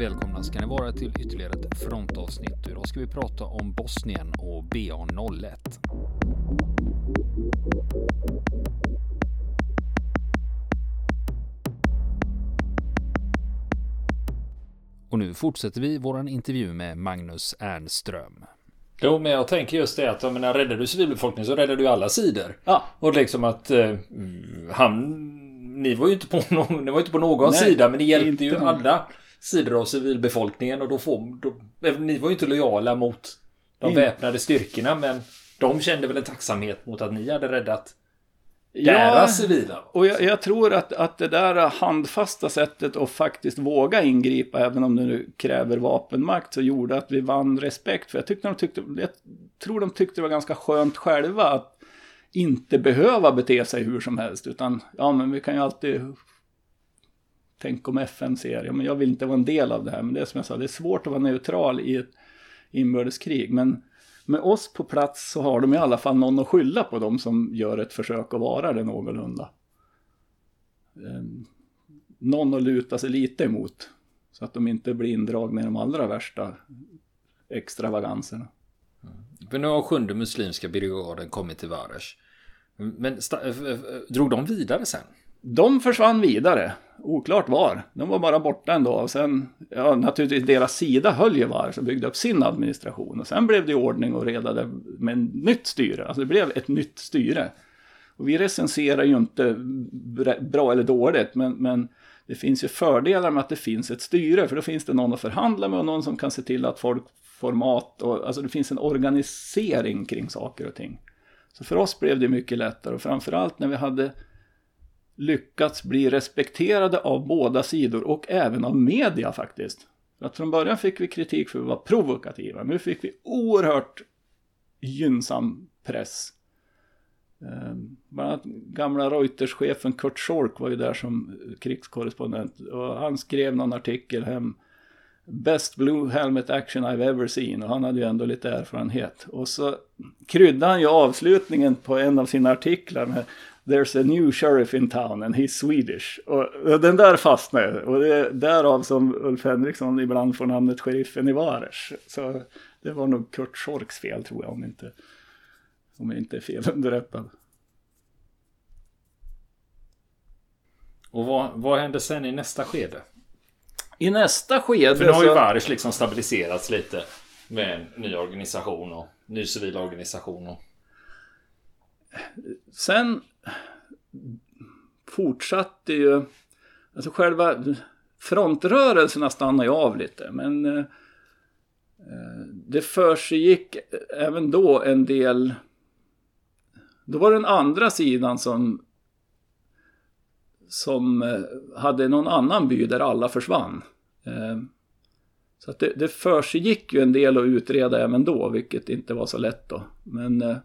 Välkomna ska ni vara till ytterligare ett frontavsnitt. Idag ska vi prata om Bosnien och BA01. Och nu fortsätter vi våran intervju med Magnus Ernström. Jo, men jag tänker just det att jag menar, räddar du civilbefolkningen så räddar du alla sidor. Ja. Och liksom att eh, han... Ni var ju inte på någon, ni var inte på någon Nej, sida, men ni hjälpte ju alla sidor av civilbefolkningen och då får... Då, även ni var ju inte lojala mot de In- väpnade styrkorna, men de kände väl en tacksamhet mot att ni hade räddat Ja, deras civila. Och jag, jag tror att, att det där handfasta sättet att faktiskt våga ingripa, även om det nu kräver vapenmakt, så gjorde att vi vann respekt. För jag, tyckte de tyckte, jag tror de tyckte det var ganska skönt själva att inte behöva bete sig hur som helst. Utan, ja men vi kan ju alltid... Tänk om FN ser, ja men jag vill inte vara en del av det här. Men det är som jag sa, det är svårt att vara neutral i ett inbördeskrig. Men med oss på plats så har de i alla fall någon att skylla på, de som gör ett försök att vara det någorlunda. Ehm, någon att luta sig lite emot. Så att de inte blir indragna i de allra värsta extravaganserna. Mm. Men nu har sjunde muslimska brigaden kommit till Varesh. Men drog de vidare sen? De försvann vidare, oklart var. De var bara borta en dag och sen, ja naturligtvis deras sida höll ju var så byggde upp sin administration. Och sen blev det ordning och reda med ett nytt styre, alltså det blev ett nytt styre. Och vi recenserar ju inte bra- bra eller dåligt, men, men det finns ju fördelar med att det finns ett styre, för då finns det någon att förhandla med och någon som kan se till att folk får mat. Och, alltså det finns en organisering kring saker och ting. Så för oss blev det mycket lättare och framförallt när vi hade lyckats bli respekterade av båda sidor och även av media faktiskt. Att från början fick vi kritik för att vi var provokativa. Nu fick vi oerhört gynnsam press. Eh, Bland annat gamla Reuters-chefen Kurt Schork var ju där som krigskorrespondent och han skrev någon artikel hem Best Blue Helmet Action I've ever seen och han hade ju ändå lite erfarenhet. Och så kryddade han ju avslutningen på en av sina artiklar med There's a new sheriff in town and he's Swedish. Och den där fastnade och det är därav som Ulf Henriksson ibland får namnet sheriffen i Vares. Så det var nog Kurt Schorks fel tror jag om inte, om jag inte är fel underrättad. Och vad, vad hände sen i nästa skede? I nästa skede För nu har ju Varesh liksom stabiliserats lite. Med en ny organisation och ny civil organisation. Och... sen fortsatte ju, alltså själva frontrörelserna stannade ju av lite, men eh, eh, det försiggick även då en del, då var det den andra sidan som som eh, hade någon annan by där alla försvann. Eh, så att det, det försiggick ju en del att utreda även då, vilket inte var så lätt då. Men eh,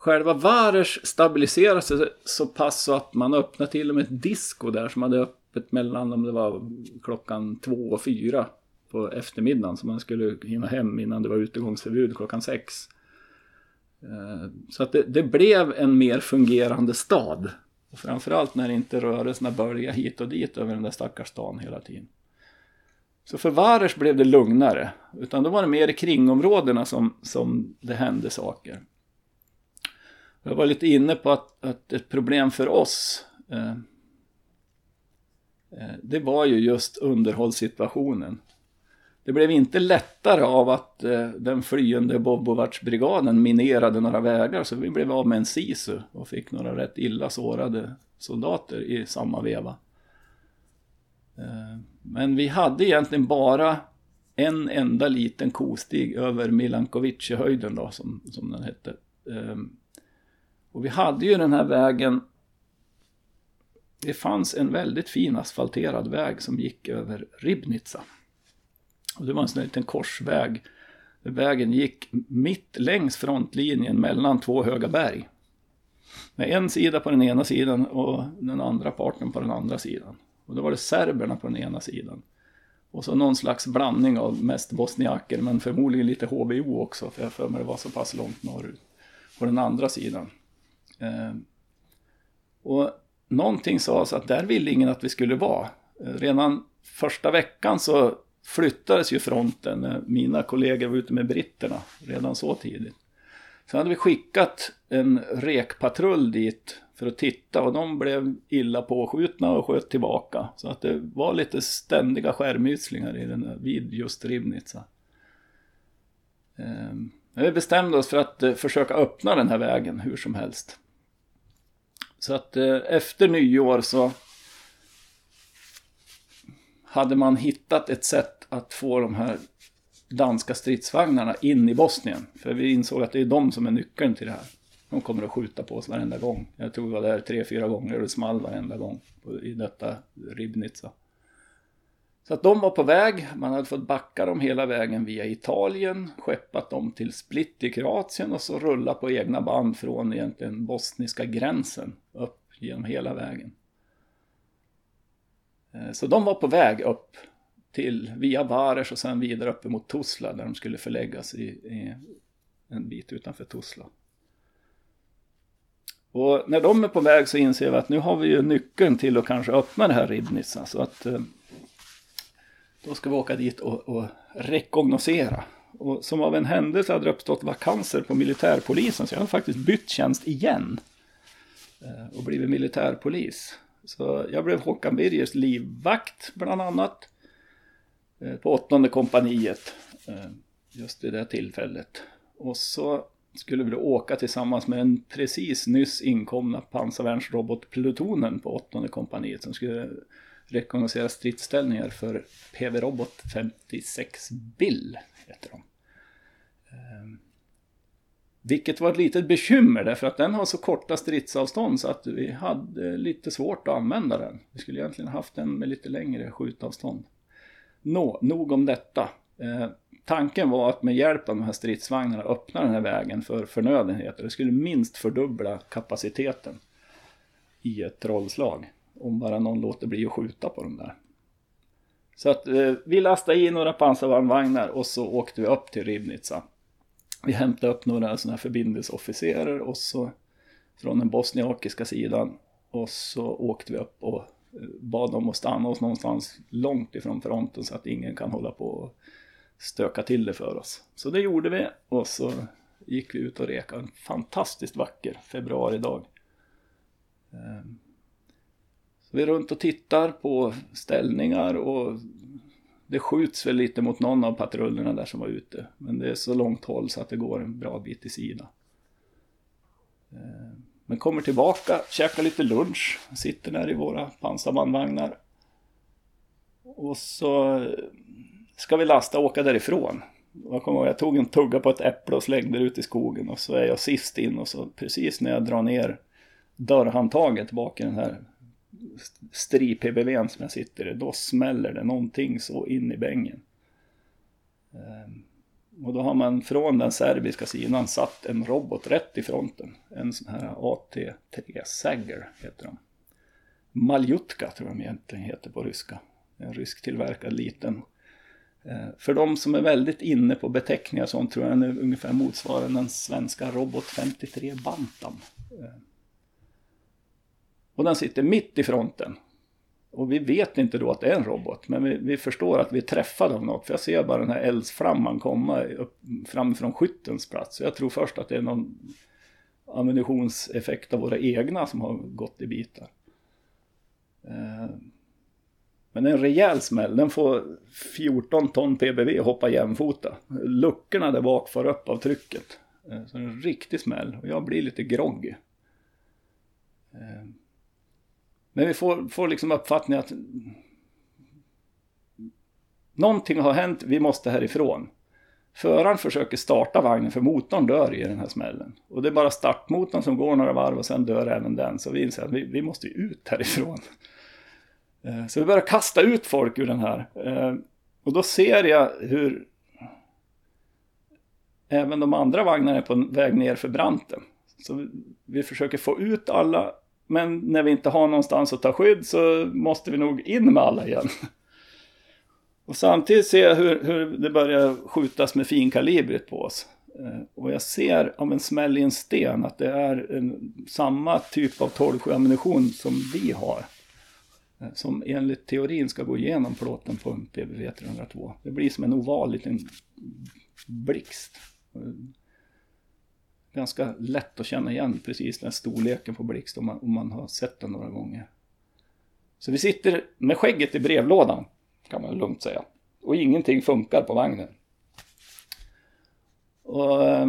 Själva Vares stabiliserade sig så pass så att man öppnade till och med ett disco där som hade öppet mellan om det var klockan två och fyra på eftermiddagen. Så man skulle hinna hem innan det var utegångsförbud klockan sex. Eh, så att det, det blev en mer fungerande stad. Och framförallt när inte rörelserna började hit och dit över den där stackars stan hela tiden. Så för Vares blev det lugnare. Utan då var det mer i kringområdena som, som det hände saker. Jag var lite inne på att, att ett problem för oss eh, eh, det var ju just underhållssituationen. Det blev inte lättare av att eh, den flyende Bobovac-brigaden minerade några vägar så vi blev av med en SISU och fick några rätt illa sårade soldater i samma veva. Eh, men vi hade egentligen bara en enda liten kostig över Milankovice-höjden då som, som den hette. Eh, och vi hade ju den här vägen. Det fanns en väldigt fin asfalterad väg som gick över Ribnica. Och det var en sån här liten korsväg. Vägen gick mitt längs frontlinjen mellan två höga berg. Med en sida på den ena sidan och den andra parten på den andra sidan. Och då var det serberna på den ena sidan. Och så någon slags blandning av mest bosniaker men förmodligen lite HVO också. För jag har för mig det var så pass långt norrut. På den andra sidan. Ehm, och någonting sa oss att där ville ingen att vi skulle vara. Ehm, redan första veckan så flyttades ju fronten när mina kollegor var ute med britterna redan så tidigt. Sen hade vi skickat en rekpatrull dit för att titta och de blev illa påskjutna och sköt tillbaka. Så att det var lite ständiga skärmytslingar i den, vid just Ribnitsa. Ehm, vi bestämde oss för att eh, försöka öppna den här vägen hur som helst. Så att eh, efter nyår så hade man hittat ett sätt att få de här danska stridsvagnarna in i Bosnien. För vi insåg att det är de som är nyckeln till det här. De kommer att skjuta på oss varenda gång. Jag tror det var där tre, fyra gånger och det small varenda gång i detta Ribnitsa. Så att de var på väg, man hade fått backa dem hela vägen via Italien, skeppat dem till Split i Kroatien och så rulla på egna band från egentligen bosniska gränsen upp genom hela vägen. Eh, så de var på väg upp till via Vares och sen vidare upp mot Tuzla där de skulle förläggas i, i en bit utanför Tuzla. Och när de är på väg så inser vi att nu har vi ju nyckeln till att kanske öppna det här Ribnica. Så alltså att eh, då ska vi åka dit och, och rekognosera. Och som av en händelse hade det uppstått vakanser på militärpolisen så jag har faktiskt bytt tjänst igen. Eh, och blivit militärpolis. Så jag blev Håkan Birgers livvakt bland annat. Eh, på åttonde kompaniet. Eh, just vid det tillfället. Och så skulle vi då åka tillsammans med en precis nyss inkomna pansarvärnsrobotplutonen på åttonde kompaniet som skulle rekognosera stridsställningar för PV-robot 56 Bill, heter de. Ehm, vilket var ett litet bekymmer därför att den har så korta stridsavstånd så att vi hade lite svårt att använda den. Vi skulle egentligen haft den med lite längre skjutavstånd. Nå, nog om detta. Eh, tanken var att med hjälp av de här stridsvagnarna öppna den här vägen för förnödenheter. Det skulle minst fördubbla kapaciteten i ett trollslag. Om bara någon låter bli att skjuta på dem där. Så att eh, vi lastade i några pansarvagnar och så åkte vi upp till Ribnica. Vi hämtade upp några sådana här förbindelseofficerer och så från den bosniakiska sidan. Och så åkte vi upp och eh, bad dem att stanna oss någonstans långt ifrån fronten så att ingen kan hålla på och stöka till det för oss. Så det gjorde vi och så gick vi ut och rekade en fantastiskt vacker februaridag. Ehm, så vi är runt och tittar på ställningar och det skjuts väl lite mot någon av patrullerna där som var ute. Men det är så långt håll så att det går en bra bit i sida. Eh, men kommer tillbaka, käkar lite lunch, sitter där i våra pansarbandvagnar. Och så ska vi lasta och åka därifrån. Jag kommer ihåg, jag tog en tugga på ett äpple och slängde det ut i skogen och så är jag sist in och så precis när jag drar ner dörrhandtaget bak i den här Strip-PBVn som jag sitter i, då smäller det någonting så in i bängen. Ehm, och då har man från den serbiska sidan satt en robot rätt i fronten. En sån här AT-3 Sagger heter de. Maljutka tror jag de egentligen heter på ryska. En rysk tillverkad liten ehm, för de som är väldigt inne på beteckningar sånt tror jag den är ungefär motsvarar den svenska Robot 53 Bantam. Ehm, och den sitter mitt i fronten. Och vi vet inte då att det är en robot, men vi, vi förstår att vi är träffade av något. För jag ser bara den här eldsflamman komma upp, framifrån skyttens plats. Så jag tror först att det är någon ammunitionseffekt av våra egna som har gått i bitar. Eh, men en rejäl smäll, den får 14 ton PBV hoppa jämfota. Luckorna där bak får upp av trycket. Eh, så en riktig smäll och jag blir lite groggy. Eh, men vi får, får liksom uppfattningen att någonting har hänt, vi måste härifrån. Föraren försöker starta vagnen för motorn dör i den här smällen. Och det är bara startmotorn som går några varv och sen dör även den. Så vi inser att vi, vi måste ut härifrån. Eh, så vi börjar kasta ut folk ur den här. Eh, och då ser jag hur även de andra vagnarna är på väg ner för branten. Så vi försöker få ut alla, men när vi inte har någonstans att ta skydd så måste vi nog in med alla igen. Och samtidigt ser jag hur, hur det börjar skjutas med finkalibrigt på oss. Eh, och jag ser av en smäll i en sten att det är en, samma typ av 12 ammunition som vi har. Eh, som enligt teorin ska gå igenom plåten på en PBV 302. Det blir som en oval liten blixt. Eh, Ganska lätt att känna igen precis den storleken på blixt om man, om man har sett den några gånger. Så vi sitter med skägget i brevlådan, kan man lugnt säga. Och ingenting funkar på vagnen. Och eh,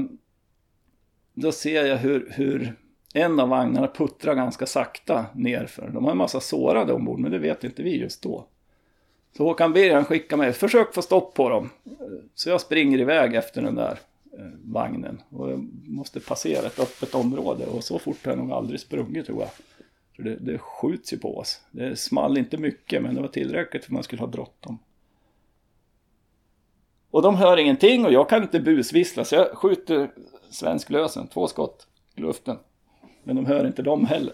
då ser jag hur, hur en av vagnarna puttrar ganska sakta nerför. De har en massa sårade ombord, men det vet inte vi just då. Så Håkan Birger skickar mig, försök få stopp på dem. Så jag springer iväg efter den där Eh, vagnen. Och jag måste passera ett öppet område och så fort har jag nog aldrig sprungit tror jag. För det, det skjuts ju på oss. Det small inte mycket men det var tillräckligt för man skulle ha bråttom. Och de hör ingenting och jag kan inte busvissla så jag skjuter svensk lösen, två skott i luften. Men de hör inte dem heller.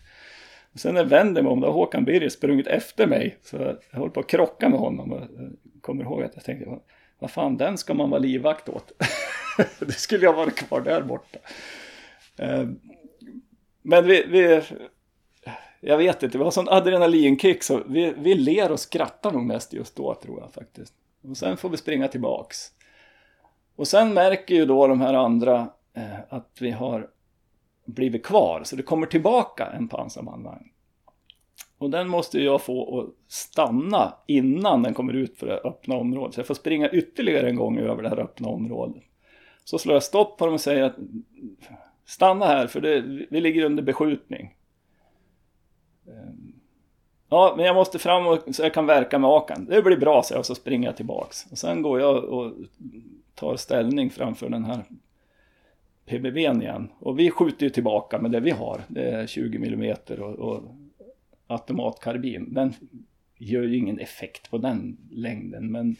och sen när jag vänder mig om, då har Håkan Birger sprungit efter mig. Så jag håller på att krocka med honom. Och kommer ihåg att jag tänkte, vad fan, den ska man vara livvakt åt. det skulle jag varit kvar där borta. Eh, men vi, vi jag vet inte, vi har sån adrenalinkick så vi, vi ler och skrattar nog mest just då tror jag faktiskt. Och sen får vi springa tillbaks. Och sen märker ju då de här andra eh, att vi har blivit kvar. Så det kommer tillbaka en pansarbandvagn. Och den måste jag få att stanna innan den kommer ut för det öppna området. Så jag får springa ytterligare en gång över det här öppna området. Så slår jag stopp på dem och säger att stanna här för det, vi ligger under beskjutning. Ehm, ja, men jag måste fram och, så jag kan verka med akan. Det blir bra, så jag och så springer jag tillbaks. Och sen går jag och tar ställning framför den här PBVn igen. Och vi skjuter ju tillbaka med det vi har. Det är 20 mm och, och automatkarbin. Den gör ju ingen effekt på den längden. Men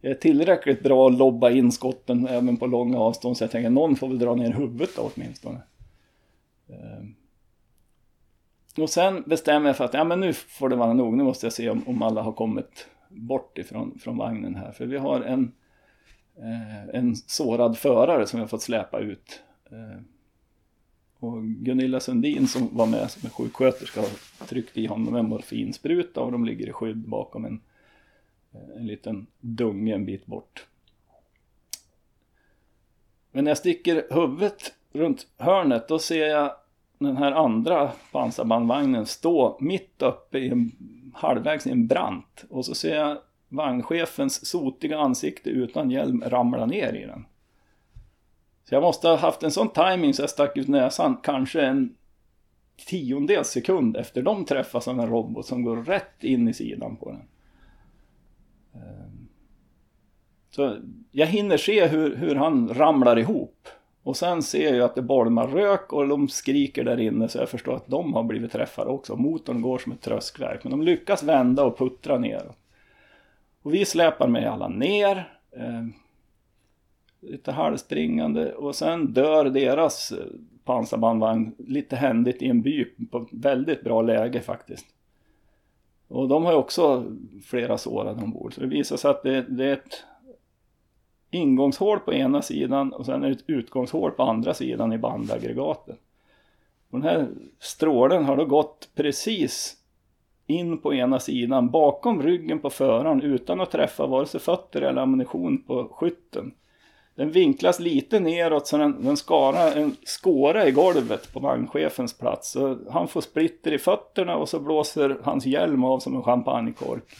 det är tillräckligt bra att lobba in skotten även på långa avstånd. Så jag tänker någon får väl dra ner huvudet då åtminstone. Eh, och sen bestämmer jag för att ja, men nu får det vara nog. Nu måste jag se om, om alla har kommit bort ifrån från vagnen här. För vi har en, eh, en sårad förare som vi har fått släpa ut. Eh, och Gunilla Sundin som var med som sjuksköterska har tryckt i honom en morfinspruta och de ligger i skydd bakom en, eh, en liten dunge en bit bort. Men när jag sticker huvudet runt hörnet då ser jag den här andra pansarbandvagnen stå mitt uppe i en, halvvägs i en brant. Och så ser jag vagnchefens sotiga ansikte utan hjälm ramla ner i den. Så jag måste ha haft en sån timing så jag stack ut näsan kanske en tiondels sekund efter de träffas av en robot som går rätt in i sidan på den. Ehm, så jag hinner se hur, hur han ramlar ihop. Och sen ser jag att det bolmar rök och de skriker där inne så jag förstår att de har blivit träffade också. Motorn går som ett tröskverk men de lyckas vända och puttra ner. Och vi släpar med alla ner. Ehm, Lite halvspringande och sen dör deras eh, pansarbandvagn lite händigt i en by på väldigt bra läge faktiskt. Och de har ju också flera sårade ombord så det visar sig att det, det är ett ingångshål på ena sidan och sen är det ett utgångshål på andra sidan i bandaggregatet. den här strålen har då gått precis in på ena sidan bakom ryggen på föraren utan att träffa vare sig fötter eller ammunition på skytten. Den vinklas lite neråt så den, den skarar en skåra i golvet på vagnchefens plats. Så han får splitter i fötterna och så blåser hans hjälm av som en champagnekork.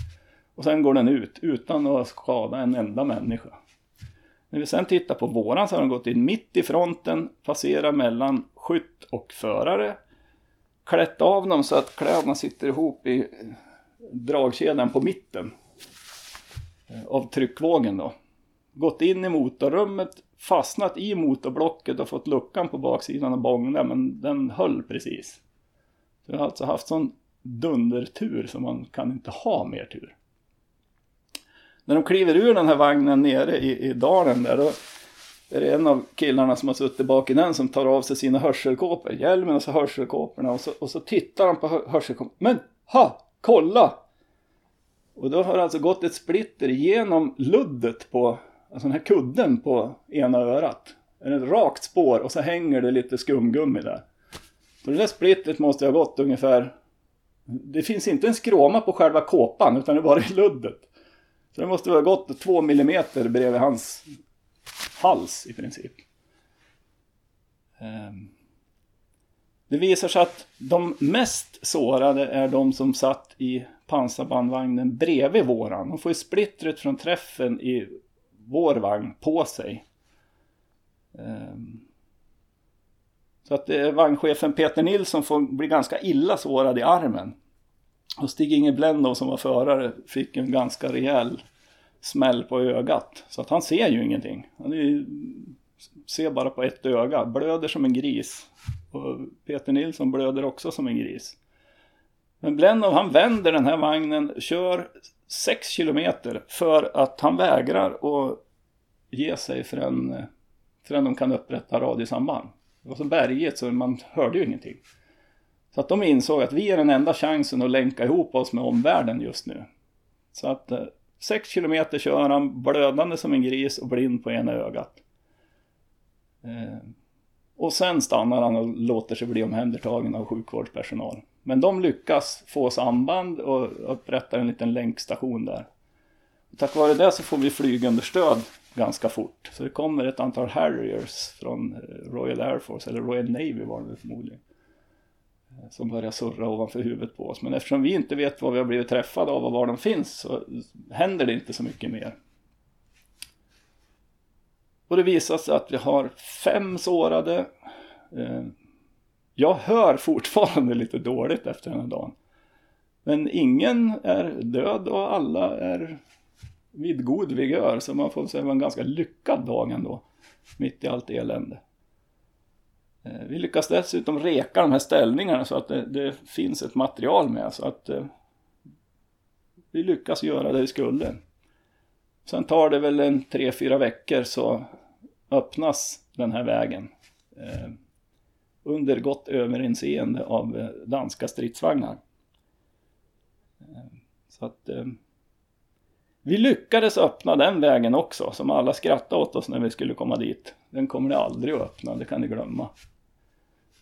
Och sen går den ut utan att skada en enda människa. När vi sen tittar på våran så har den gått in mitt i fronten, passerar mellan skytt och förare. Klätt av dem så att kläderna sitter ihop i dragkedjan på mitten. Eh, av tryckvågen då. Gått in i motorrummet, fastnat i motorblocket och fått luckan på baksidan att bångna men den höll precis. Så jag har alltså haft sån dundertur som man kan inte ha mer tur när de kliver ur den här vagnen nere i, i dalen där, då är det en av killarna som har suttit bak i den som tar av sig sina hörselkåpor, hjälmen och så hörselkåporna och så, och så tittar han på hörselkåporna. Men ha, kolla! Och då har det alltså gått ett splitter igenom luddet på, alltså den här kudden på ena örat. Det är ett rakt spår och så hänger det lite skumgummi där. Så det där splittret måste ha gått ungefär Det finns inte en skråma på själva kåpan utan det är bara i luddet. Så det måste ha gått två millimeter bredvid hans hals i princip. Ehm. Det visar sig att de mest sårade är de som satt i pansarbandvagnen bredvid våran. De får ju splittret från träffen i vår vagn på sig. Ehm. Så att eh, vagnchefen Peter Nilsson får bli ganska illa sårad i armen. Och Stig-Inge Blendov som var förare fick en ganska rejäl smäll på ögat. Så att han ser ju ingenting. Han ju, ser bara på ett öga, blöder som en gris. Och Peter Nilsson blöder också som en gris. Men Blennow han vänder den här vagnen, kör 6 kilometer för att han vägrar att ge sig förrän, förrän de kan upprätta radiosamband. Det var så berget så man hörde ju ingenting. Så att de insåg att vi är den enda chansen att länka ihop oss med omvärlden just nu. Så att eh, 6 kilometer kör han blödande som en gris och blind på ena ögat. Eh, och sen stannar han och låter sig bli omhändertagen av sjukvårdspersonal. Men de lyckas få samband och upprättar en liten länkstation där. Och tack vare det så får vi flygunderstöd ganska fort. Så det kommer ett antal Harriers från eh, Royal Air Force, eller Royal Navy var det förmodligen. Eh, som börjar surra ovanför huvudet på oss. Men eftersom vi inte vet vad vi har blivit träffade av och var de finns så händer det inte så mycket mer. Och det visar sig att vi har fem sårade. Eh, jag hör fortfarande lite dåligt efter den här dagen. Men ingen är död och alla är vid god vigör. Så man får säga att det var en ganska lyckad dag ändå. Mitt i allt elände. Eh, vi lyckas dessutom reka de här ställningarna så att det, det finns ett material med. Så att eh, vi lyckas göra det vi skulle. Sen tar det väl en tre, fyra veckor så öppnas den här vägen. Eh, under gott överinseende av eh, danska stridsvagnar. Eh, så att eh, vi lyckades öppna den vägen också, som alla skrattade åt oss när vi skulle komma dit. Den kommer ni aldrig att öppna, det kan ni glömma.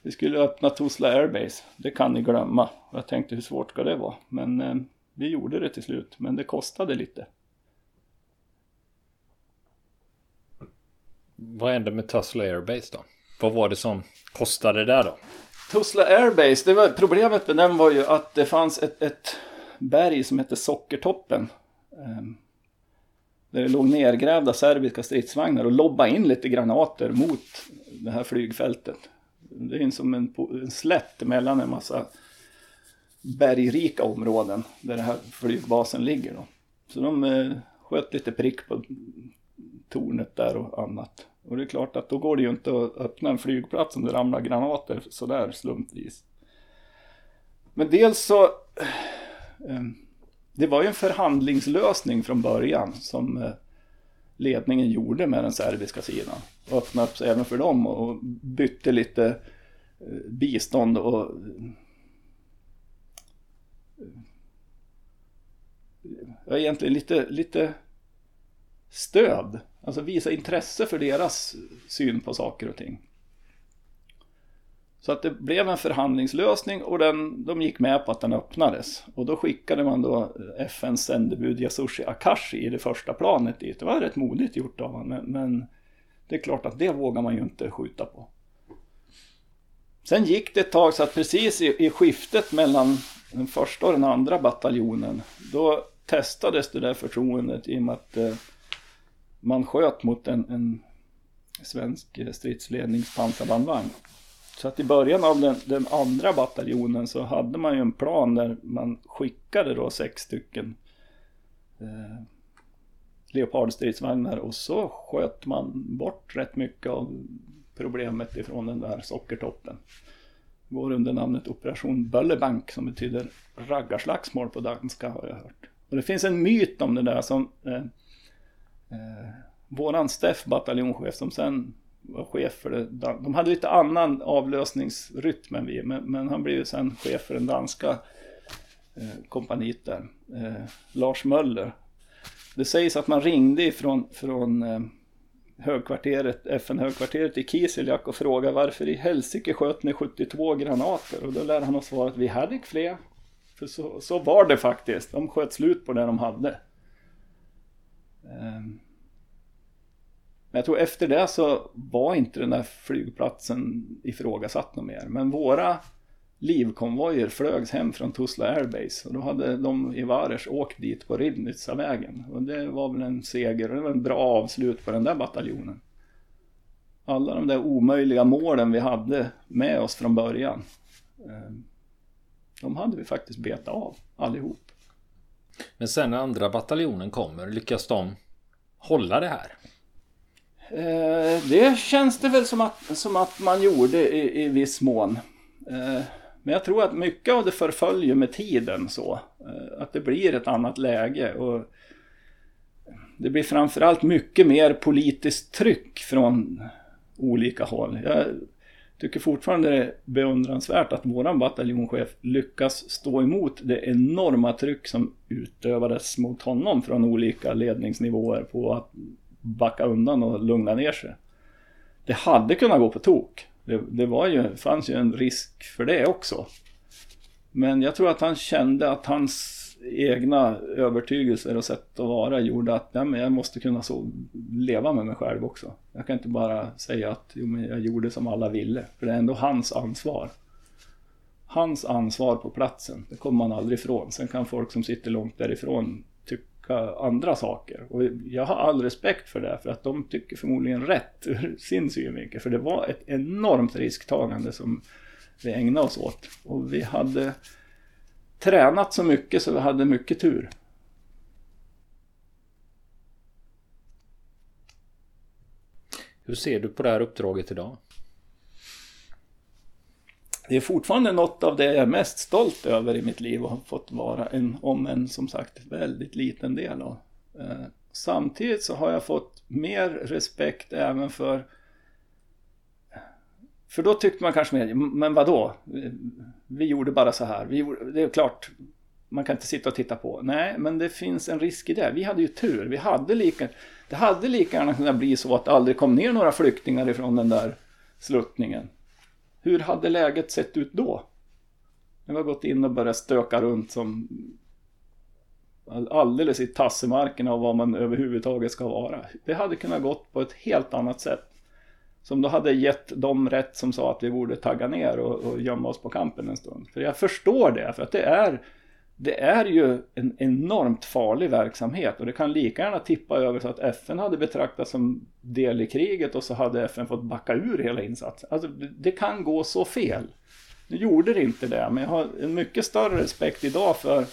Vi skulle öppna Tuzla Airbase, det kan ni glömma. Jag tänkte hur svårt ska det vara? Men eh, vi gjorde det till slut, men det kostade lite. Vad hände med Tuzla Airbase då? Vad var det som kostade där då? Tuzla Airbase, det var, problemet med den var ju att det fanns ett, ett berg som hette Sockertoppen. Um, där det låg nergrävda serbiska stridsvagnar och lobba in lite granater mot det här flygfältet. Det är som en, en slätt mellan en massa bergrika områden där den här flygbasen ligger. Då. Så de eh, sköt lite prick på tornet där och annat. Och det är klart att då går det ju inte att öppna en flygplats om det ramlar granater sådär slumpvis. Men dels så eh, det var ju en förhandlingslösning från början som eh, ledningen gjorde med den serbiska sidan. Öppnade upp sig även för dem och bytte lite eh, bistånd och ja, egentligen lite, lite stöd. Alltså visa intresse för deras syn på saker och ting. Så att det blev en förhandlingslösning och den, de gick med på att den öppnades. Och då skickade man då eh, FNs sändebud Yasushi Akashi i det första planet dit. Det var rätt modigt gjort av honom, men, men det är klart att det vågar man ju inte skjuta på. Sen gick det ett tag så att precis i, i skiftet mellan den första och den andra bataljonen då testades det där förtroendet i och med att eh, man sköt mot en, en svensk eh, stridslednings pansarbandvagn. Så att i början av den, den, andra bataljonen så hade man ju en plan där man skickade då sex stycken eh, Leopardstridsvagnar och så sköt man bort rätt mycket av problemet ifrån den där sockertoppen. Går under namnet Operation Böllebank som betyder raggarslagsmål på danska har jag hört. Och det finns en myt om det där som eh, eh, våran Steff bataljonschef som sen var chef för det. De hade lite annan avlösningsrytm än vi, men, men han blev ju sen chef för den danska eh, kompaniet där. Eh, Lars Möller. Det sägs att man ringde ifrån från eh, högkvarteret, FN-högkvarteret i Kiseljak och frågade varför i helsike sköt ni 72 granater? Och då lär han ha svarat vi hade inte fler. För så, så var det faktiskt. De sköt slut på det de hade. Ehm. Men jag tror efter det så var inte den där flygplatsen ifrågasatt något mer. Men våra livkonvojer flögs hem från Tuzla Airbase. Och då hade de i Vares åkt dit på Ridnitsavägen. Och det var väl en seger och det var en bra avslut på den där bataljonen. Alla de där omöjliga målen vi hade med oss från början. Ehm, de hade vi faktiskt betat av allihop. Men sen när andra bataljonen kommer, lyckas de hålla det här? Eh, det känns det väl som att, som att man gjorde i, i viss mån. Eh, men jag tror att mycket av det förföljer med tiden så. Eh, att det blir ett annat läge. Och det blir framförallt mycket mer politiskt tryck från olika håll. Jag tycker fortfarande det är beundransvärt att våran bataljonschef lyckas stå emot det enorma tryck som utövades mot honom från olika ledningsnivåer på att backa undan och lugna ner sig. Det hade kunnat gå på tok. Det, det var ju, fanns ju en risk för det också. Men jag tror att han kände att hans egna övertygelser och sätt att vara gjorde att ja, men jag måste kunna så leva med mig själv också. Jag kan inte bara säga att jo, men jag gjorde som alla ville. För det är ändå hans ansvar. Hans ansvar på platsen, det kommer man aldrig ifrån. Sen kan folk som sitter långt därifrån tycka andra saker. Och jag har all respekt för det, för att de tycker förmodligen rätt ur sin synvinkel. För det var ett enormt risktagande som vi ägnade oss åt. Och vi hade tränat så mycket så vi hade mycket tur. Hur ser du på det här uppdraget idag? Det är fortfarande något av det jag är mest stolt över i mitt liv och har fått vara en, om en som sagt väldigt liten del av. Eh, samtidigt så har jag fått mer respekt även för för då tyckte man kanske mer, men vad då? Vi gjorde bara så här. Vi gjorde, det är klart, man kan inte sitta och titta på. Nej, men det finns en risk i det. Vi hade ju tur. Vi hade lika, det hade lika gärna kunnat bli så att det aldrig kom ner några flyktingar ifrån den där sluttningen. Hur hade läget sett ut då? När vi har gått in och börjat stöka runt som alldeles i tassemarken av vad man överhuvudtaget ska vara. Det hade kunnat gått på ett helt annat sätt. Som då hade gett dem rätt som sa att vi borde tagga ner och, och gömma oss på kampen en stund. För jag förstår det, för att det är, det är ju en enormt farlig verksamhet och det kan lika gärna tippa över så att FN hade betraktats som del i kriget och så hade FN fått backa ur hela insatsen. Alltså det kan gå så fel. Nu gjorde det inte det, men jag har en mycket större respekt idag för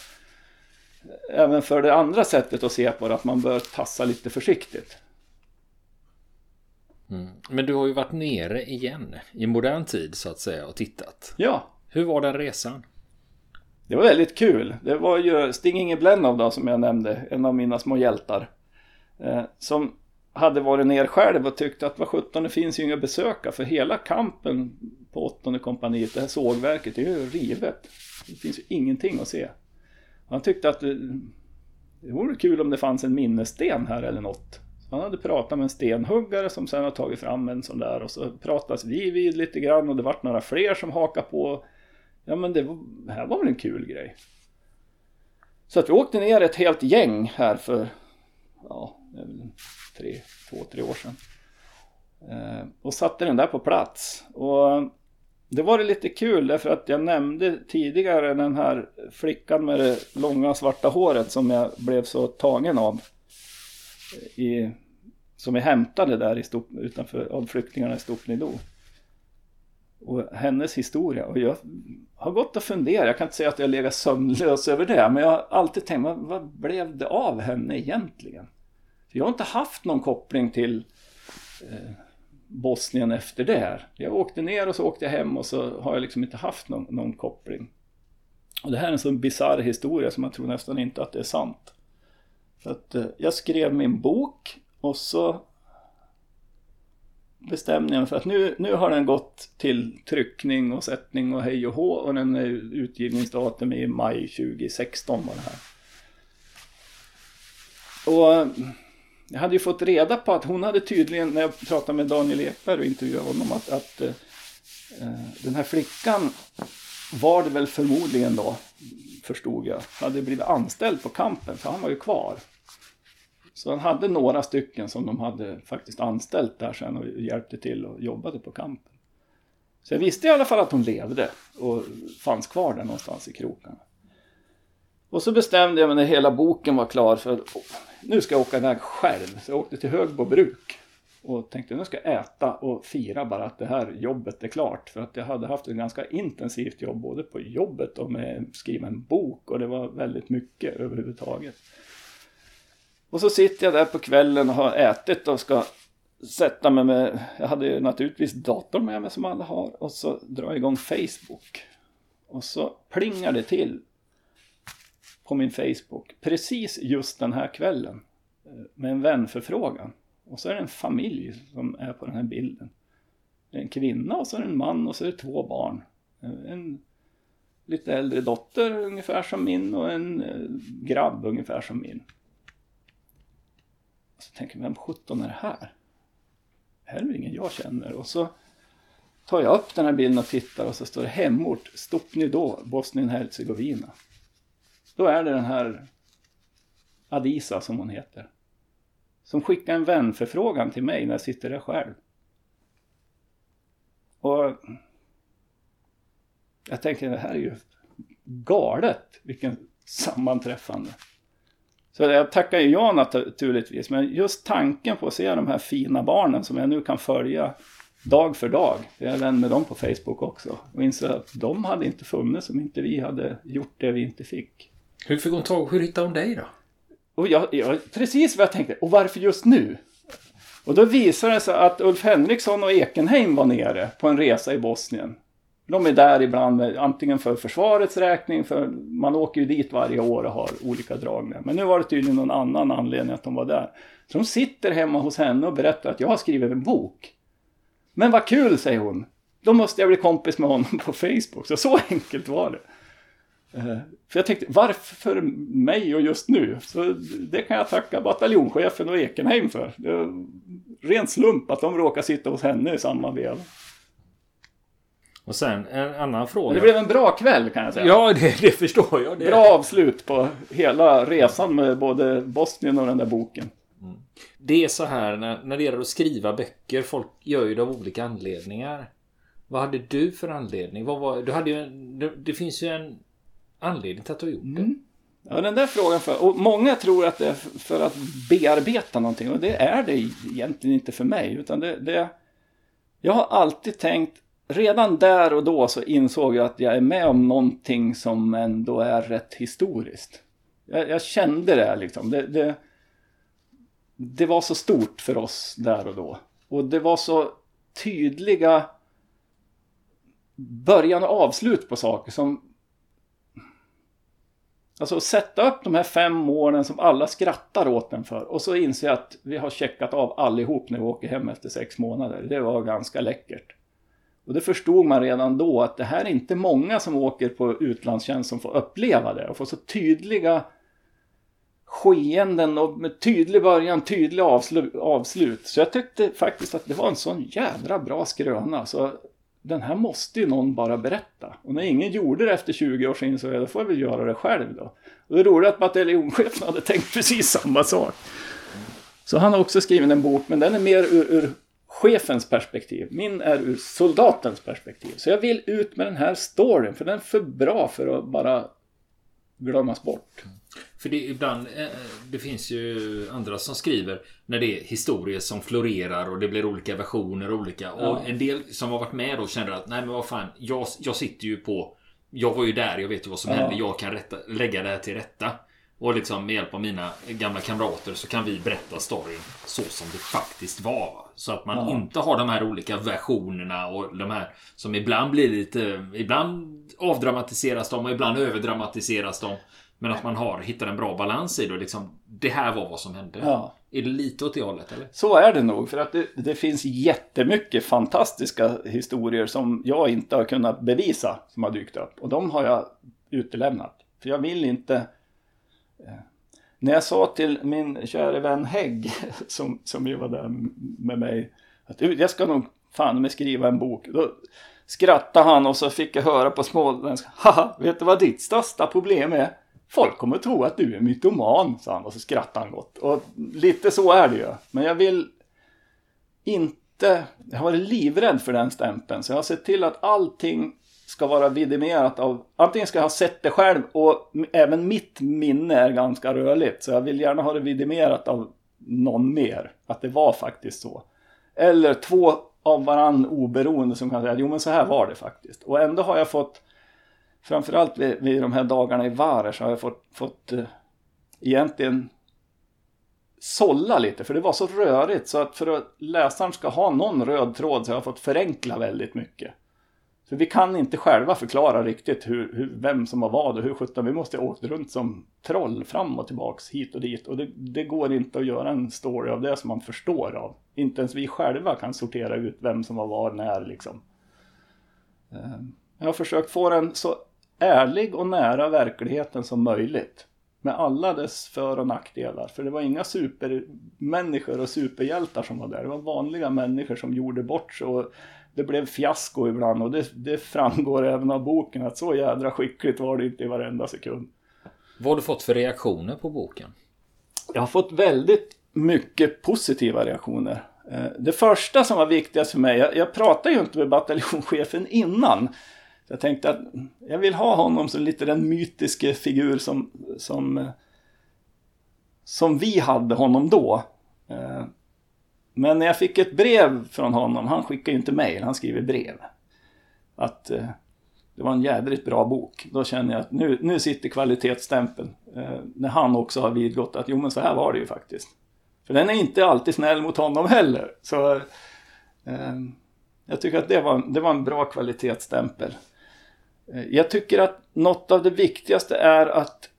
även för det andra sättet att se på det, att man bör tassa lite försiktigt. Mm. Men du har ju varit nere igen i modern tid så att säga och tittat. Ja. Hur var den resan? Det var väldigt kul. Det var ju Stinging Blennow då som jag nämnde, en av mina små hjältar. Eh, som hade varit ner själv och tyckte att vad sjutton det finns ju inga besöka för hela kampen på åttonde kompaniet, det här sågverket, det är ju rivet. Det finns ju ingenting att se. Han tyckte att det, det vore kul om det fanns en minnessten här eller något. Han hade pratat med en stenhuggare som sen har tagit fram en sån där och så pratas vi vid lite grann och det vart några fler som hakade på. Ja men det, var, det här var väl en kul grej. Så att vi åkte ner ett helt gäng här för, ja, det är väl tre, två, tre år sedan. Eh, och satte den där på plats. Och det var lite kul därför att jag nämnde tidigare den här flickan med det långa svarta håret som jag blev så tagen av eh, i, som vi hämtade där i Stop, utanför, av flyktingarna i Stopnido. Och hennes historia. Och jag har gått och funderat, jag kan inte säga att jag legat sömnlös över det, men jag har alltid tänkt, vad, vad blev det av henne egentligen? För jag har inte haft någon koppling till eh, Bosnien efter det här. Jag åkte ner och så åkte jag hem och så har jag liksom inte haft någon, någon koppling. Och det här är en sån bisarr historia som man tror nästan inte att det är sant. För att eh, jag skrev min bok och så bestämde jag för att nu, nu har den gått till tryckning och sättning och hej och hå och den är utgivningsdatum i maj 2016 var det här. Och jag hade ju fått reda på att hon hade tydligen, när jag pratade med Daniel Ekberg och intervjuade honom, att, att eh, den här flickan var det väl förmodligen då, förstod jag, hade blivit anställd på kampen, för han var ju kvar. Så han hade några stycken som de hade faktiskt anställt där sen och hjälpte till och jobbade på kampen. Så jag visste i alla fall att hon levde och fanns kvar där någonstans i krokarna. Och så bestämde jag mig när hela boken var klar för att nu ska jag åka iväg själv. Så jag åkte till Högbo bruk och tänkte nu ska jag äta och fira bara att det här jobbet är klart. För att jag hade haft ett ganska intensivt jobb både på jobbet och med att skriva en bok och det var väldigt mycket överhuvudtaget. Och så sitter jag där på kvällen och har ätit och ska sätta mig med, jag hade ju naturligtvis datorn med mig som alla har och så drar jag igång Facebook. Och så plingar det till på min Facebook precis just den här kvällen eh, med en vänförfrågan. Och så är det en familj som är på den här bilden. Det är en kvinna och så är det en man och så är det två barn. Eh, en lite äldre dotter ungefär som min och en eh, grabb ungefär som min. Så tänker jag, vem sjutton är det här? Det här är väl ingen jag känner. Och så tar jag upp den här bilden och tittar och så står det hemort, Stupnido, då, Bosnien-Hercegovina. Då är det den här Adisa som hon heter. Som skickar en vänförfrågan till mig när jag sitter där själv. Och jag tänker det här är ju galet vilken sammanträffande. Så jag tackar ju ja naturligtvis, men just tanken på att se de här fina barnen som jag nu kan följa dag för dag. Jag är vän med dem på Facebook också. Och inser att de hade inte funnits om inte vi hade gjort det vi inte fick. Hur fick hon tag Hur hittade hon dig då? Och jag, jag, precis vad jag tänkte. Och varför just nu? Och då visade det sig att Ulf Henriksson och Ekenheim var nere på en resa i Bosnien. De är där ibland, antingen för försvarets räkning, för man åker ju dit varje år och har olika dragningar. Men nu var det tydligen någon annan anledning att de var där. Så de sitter hemma hos henne och berättar att jag har skrivit en bok. Men vad kul, säger hon. Då måste jag bli kompis med honom på Facebook. Så så enkelt var det. Eh, för jag tänkte, varför mig och just nu? Så det kan jag tacka bataljonschefen och Ekenheim för. Det är ren slump att de råkar sitta hos henne i samma veva. Och sen en annan fråga. Det blev en bra kväll kan jag säga. Ja, det, det förstår jag. Det. Bra avslut på hela resan med både Bosnien och den där boken. Mm. Det är så här när, när det gäller att skriva böcker. Folk gör ju det av olika anledningar. Vad hade du för anledning? Vad var, du hade ju en, det, det finns ju en anledning till att du har gjort det. Mm. Ja, den där frågan för, och många tror att det är för att bearbeta någonting och det är det egentligen inte för mig. Utan det, det, jag har alltid tänkt, redan där och då så insåg jag att jag är med om någonting som ändå är rätt historiskt. Jag, jag kände det liksom. Det, det, det var så stort för oss där och då. Och det var så tydliga början och avslut på saker som Alltså att sätta upp de här fem åren som alla skrattar åt den för och så inser jag att vi har checkat av allihop när vi åker hem efter sex månader. Det var ganska läckert. Och det förstod man redan då att det här är inte många som åker på utlandstjänst som får uppleva det och får så tydliga skeenden och med tydlig början, tydlig avslut. Så jag tyckte faktiskt att det var en sån jädra bra skröna. Så den här måste ju någon bara berätta. Och när ingen gjorde det efter 20 år så insåg jag, då får jag väl göra det själv då. Och det är roligt att bataljonschefen hade tänkt precis samma sak. Så han har också skrivit en bok, men den är mer ur, ur chefens perspektiv. Min är ur soldatens perspektiv. Så jag vill ut med den här storyn, för den är för bra för att bara glömmas bort. För det ibland, eh, det finns ju andra som skriver när det är historier som florerar och det blir olika versioner och olika. Och en del som har varit med då känner att nej men vad fan, jag, jag sitter ju på jag var ju där, jag vet ju vad som ja. hände. Jag kan rätta, lägga det här till rätta. Och liksom med hjälp av mina gamla kamrater så kan vi berätta storyn så som det faktiskt var. Så att man ja. inte har de här olika versionerna och de här som ibland blir lite... Ibland avdramatiseras de och ibland överdramatiseras de. Men att man har hittat en bra balans i det. Liksom, det här var vad som hände. Ja. Är det lite åt det hållet eller? Så är det nog. För att det, det, finns jättemycket fantastiska historier som jag inte har kunnat bevisa. Som har dykt upp. Och de har jag utelämnat. För jag vill inte... När jag sa till min kära vän Hägg, som, som ju var där med mig. Att jag ska nog fan med skriva en bok. Då skrattade han och så fick jag höra på småländska. Haha, vet du vad ditt största problem är? Folk kommer tro att du är mytoman, sa han och så skrattade han gott. Och lite så är det ju. Men jag vill inte, jag har varit livrädd för den stämpeln. Så jag har sett till att allting ska vara vidimerat av, antingen ska jag ha sett det själv och även mitt minne är ganska rörligt. Så jag vill gärna ha det vidimerat av någon mer. Att det var faktiskt så. Eller två av varann oberoende som kan säga jo men så här var det faktiskt. Och ändå har jag fått, framförallt vid, vid de här dagarna i Varer så har jag fått, fått eh, egentligen sålla lite för det var så rörigt så att för att läsaren ska ha någon röd tråd så har jag fått förenkla väldigt mycket. För vi kan inte själva förklara riktigt hur, hur, vem som har vad och hur sjutton. Vi måste åka runt som troll fram och tillbaks hit och dit. Och det, det, går inte att göra en story av det som man förstår av. Inte ens vi själva kan sortera ut vem som har vad när liksom. Ehm, jag har försökt få den så ärlig och nära verkligheten som möjligt. Med alla dess för och nackdelar. För det var inga supermänniskor och superhjältar som var där. Det var vanliga människor som gjorde bort sig. Och det blev fiasko ibland och det, det framgår även av boken att så jädra skickligt var det inte i varenda sekund. Vad har du fått för reaktioner på boken? Jag har fått väldigt mycket positiva reaktioner. Eh, det första som var viktigast för mig, jag, jag pratade ju inte med bataljonschefen innan. Jag tänkte att jag vill ha honom som lite den mytiska figur som, som, som vi hade honom då. Men när jag fick ett brev från honom, han skickar ju inte mejl, han skriver brev. Att eh, det var en jädrigt bra bok. Då känner jag att nu, nu sitter kvalitetsstämpeln. Eh, när han också har vidgått att jo men så här var det ju faktiskt. För den är inte alltid snäll mot honom heller. Så eh, jag tycker att det var, det var en bra kvalitetsstämpel. Eh, jag tycker att något av det viktigaste är att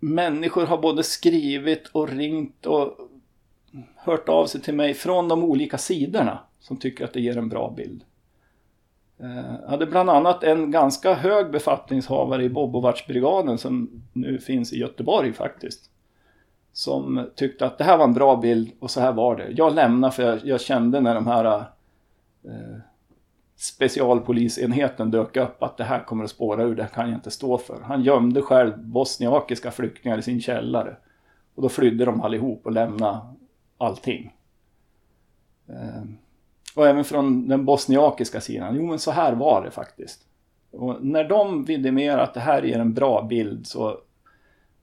människor har både skrivit och ringt och hört av sig till mig från de olika sidorna som tycker att det ger en bra bild. Jag hade bland annat en ganska hög befattningshavare i Bobovac-brigaden som nu finns i Göteborg faktiskt. Som tyckte att det här var en bra bild och så här var det. Jag lämnade för jag, jag kände när de här eh, specialpolisenheten dök upp att det här kommer att spåra ur, det kan jag inte stå för. Han gömde själv bosniakiska flyktingar i sin källare. Och då flydde de allihop och lämnade allting. Eh, och även från den bosniakiska sidan. Jo men så här var det faktiskt. Och när de vidimerar att det här ger en bra bild så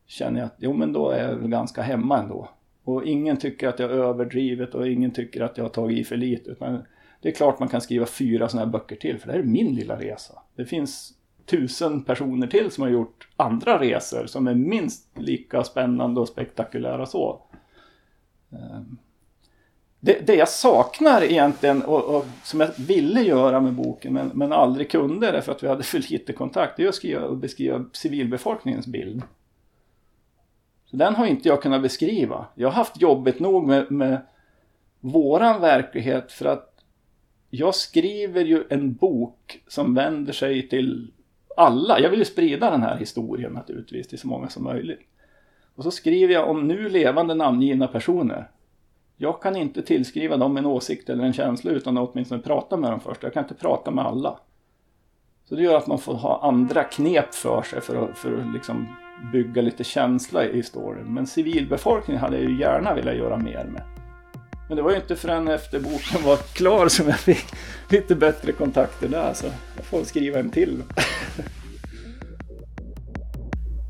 känner jag att jo men då är jag väl ganska hemma ändå. Och ingen tycker att jag är överdrivet och ingen tycker att jag har tagit i för lite. Utan det är klart man kan skriva fyra sådana här böcker till för det här är min lilla resa. Det finns tusen personer till som har gjort andra resor som är minst lika spännande och spektakulära så. Ehm, det, det jag saknar egentligen och, och, som jag ville göra med boken men, men aldrig kunde därför att vi hade för lite kontakt, det är att skriva beskriva civilbefolkningens bild. Så den har inte jag kunnat beskriva. Jag har haft jobbigt nog med, med våran verklighet för att jag skriver ju en bok som vänder sig till alla. Jag vill ju sprida den här historien naturligtvis till så många som möjligt. Och så skriver jag om nu levande namngivna personer. Jag kan inte tillskriva dem en åsikt eller en känsla utan att åtminstone prata med dem först. Jag kan inte prata med alla. Så det gör att man får ha andra knep för sig för att, för att liksom bygga lite känsla i storyn. Men civilbefolkningen hade jag ju gärna velat göra mer med. Men det var ju inte förrän efter boken var klar som jag fick lite bättre kontakter där. Så jag får skriva en till.